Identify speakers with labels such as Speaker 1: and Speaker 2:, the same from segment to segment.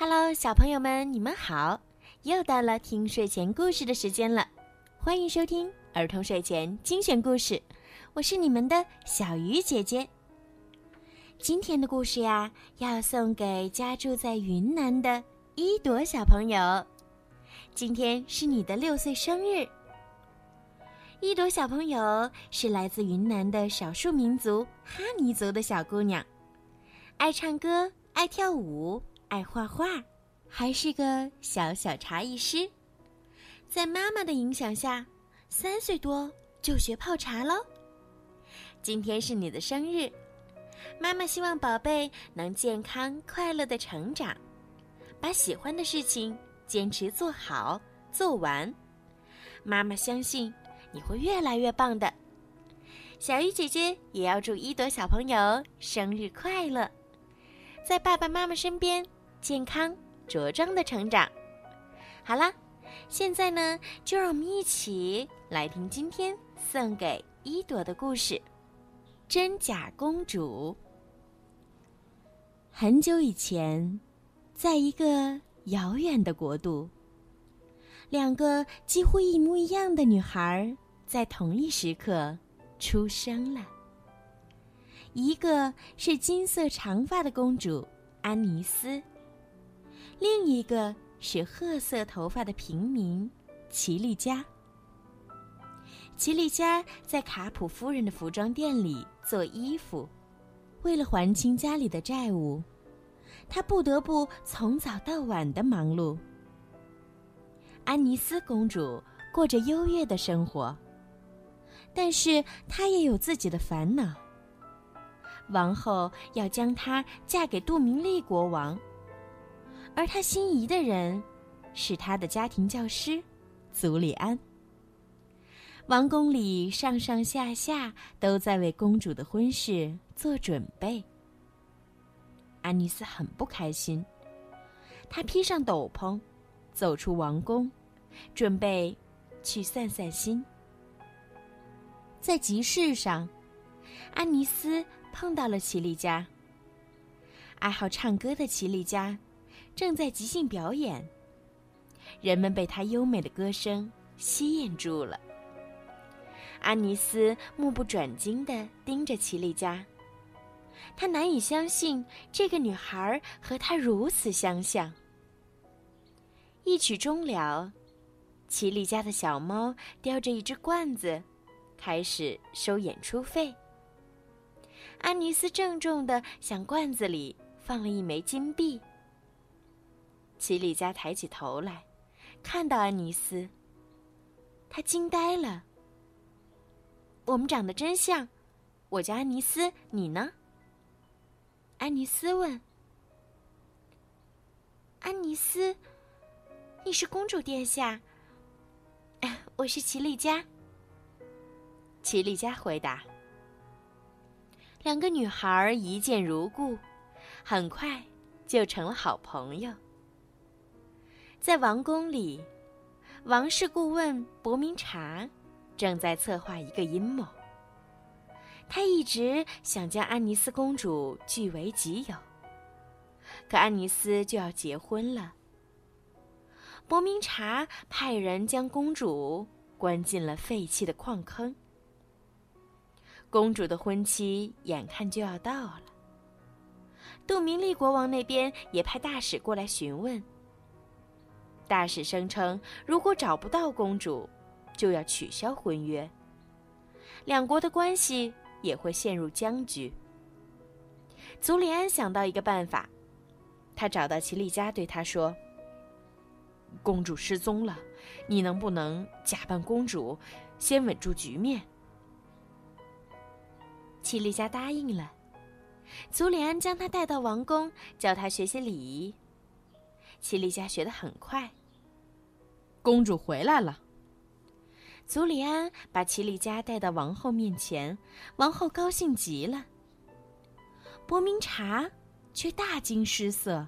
Speaker 1: Hello，小朋友们，你们好！又到了听睡前故事的时间了，欢迎收听儿童睡前精选故事，我是你们的小鱼姐姐。今天的故事呀，要送给家住在云南的一朵小朋友。今天是你的六岁生日。一朵小朋友是来自云南的少数民族哈尼族的小姑娘，爱唱歌，爱跳舞。爱画画，还是个小小茶艺师，在妈妈的影响下，三岁多就学泡茶喽。今天是你的生日，妈妈希望宝贝能健康快乐的成长，把喜欢的事情坚持做好做完。妈妈相信你会越来越棒的。小鱼姐姐也要祝一朵小朋友生日快乐，在爸爸妈妈身边。健康茁壮的成长。好了，现在呢，就让我们一起来听今天送给一朵的故事《真假公主》。很久以前，在一个遥远的国度，两个几乎一模一样的女孩在同一时刻出生了。一个是金色长发的公主安妮斯。另一个是褐色头发的平民，齐丽佳。齐丽佳在卡普夫人的服装店里做衣服，为了还清家里的债务，她不得不从早到晚的忙碌。安妮斯公主过着优越的生活，但是她也有自己的烦恼。王后要将她嫁给杜明利国王。而他心仪的人，是他的家庭教师，祖里安。王宫里上上下下都在为公主的婚事做准备。安妮斯很不开心，她披上斗篷，走出王宫，准备去散散心。在集市上，安妮斯碰到了齐丽佳。爱好唱歌的齐丽佳。正在即兴表演，人们被她优美的歌声吸引住了。安妮斯目不转睛地盯着齐丽佳，她难以相信这个女孩和她如此相像。一曲终了，齐丽佳的小猫叼着一只罐子，开始收演出费。安妮斯郑重地向罐子里放了一枚金币。齐丽佳抬起头来，看到安妮斯。他惊呆了。我们长得真像，我叫安妮斯，你呢？安妮斯问。安妮斯，你是公主殿下。我是齐丽佳。齐丽佳回答。两个女孩一见如故，很快就成了好朋友。在王宫里，王室顾问伯明察正在策划一个阴谋。他一直想将安妮斯公主据为己有，可安妮斯就要结婚了。伯明察派人将公主关进了废弃的矿坑。公主的婚期眼看就要到了，杜明利国王那边也派大使过来询问。大使声称，如果找不到公主，就要取消婚约。两国的关系也会陷入僵局。祖里安想到一个办法，他找到齐丽佳，对他说：“公主失踪了，你能不能假扮公主，先稳住局面？”齐丽佳答应了。祖里安将她带到王宫，教她学习礼仪。齐丽佳学得很快。公主回来了。祖里安把齐丽佳带到王后面前，王后高兴极了。伯明察却大惊失色。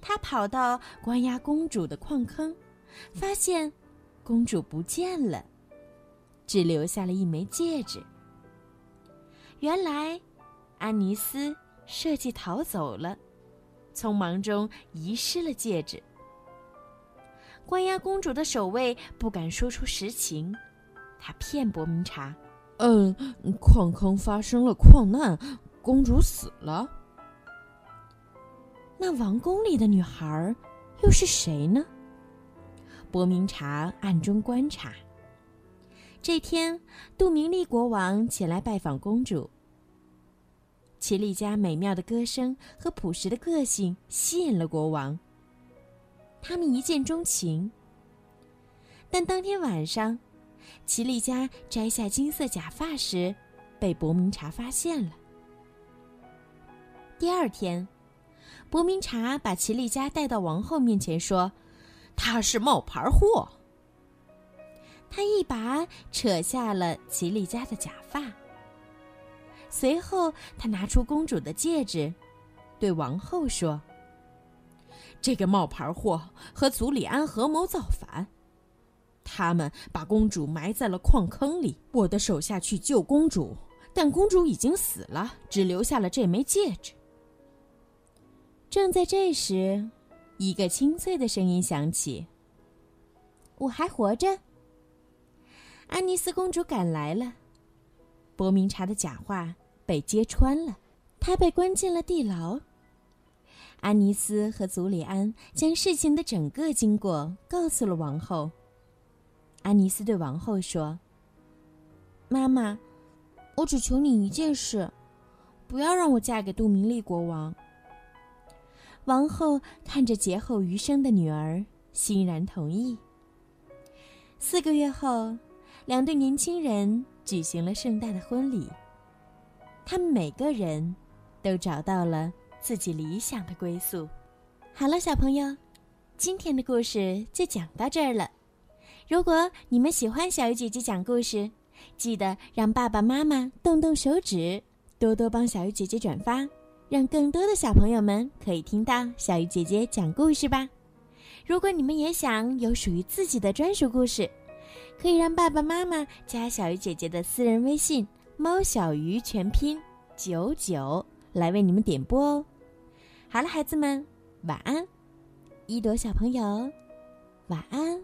Speaker 1: 他跑到关押公主的矿坑，发现公主不见了，只留下了一枚戒指。原来，安妮斯设计逃走了。匆忙中遗失了戒指。关押公主的守卫不敢说出实情，他骗伯明察：“
Speaker 2: 嗯，矿坑发生了矿难，公主死了。”
Speaker 1: 那王宫里的女孩又是谁呢？伯明察暗中观察。这天，杜明利国王前来拜访公主。齐丽家美妙的歌声和朴实的个性吸引了国王。他们一见钟情。但当天晚上，齐丽佳摘下金色假发时，被伯明察发现了。第二天，伯明察把齐丽佳带到王后面前，说：“
Speaker 2: 他是冒牌货。”
Speaker 1: 他一把扯下了齐丽佳的假发。随后，他拿出公主的戒指，对王后说：“
Speaker 2: 这个冒牌货和祖里安合谋造反，他们把公主埋在了矿坑里。我的手下去救公主，但公主已经死了，只留下了这枚戒指。”
Speaker 1: 正在这时，一个清脆的声音响起：“我还活着。”安妮斯公主赶来了，伯明察的假话。被揭穿了，他被关进了地牢。安妮斯和祖里安将事情的整个经过告诉了王后。安妮斯对王后说：“妈妈，我只求你一件事，不要让我嫁给杜明利国王。”王后看着劫后余生的女儿，欣然同意。四个月后，两对年轻人举行了盛大的婚礼。他们每个人都找到了自己理想的归宿。好了，小朋友，今天的故事就讲到这儿了。如果你们喜欢小鱼姐姐讲故事，记得让爸爸妈妈动动手指，多多帮小鱼姐姐转发，让更多的小朋友们可以听到小鱼姐姐讲故事吧。如果你们也想有属于自己的专属故事，可以让爸爸妈妈加小鱼姐姐的私人微信。猫小鱼全拼九九来为你们点播哦。好了，孩子们，晚安。一朵小朋友，晚安。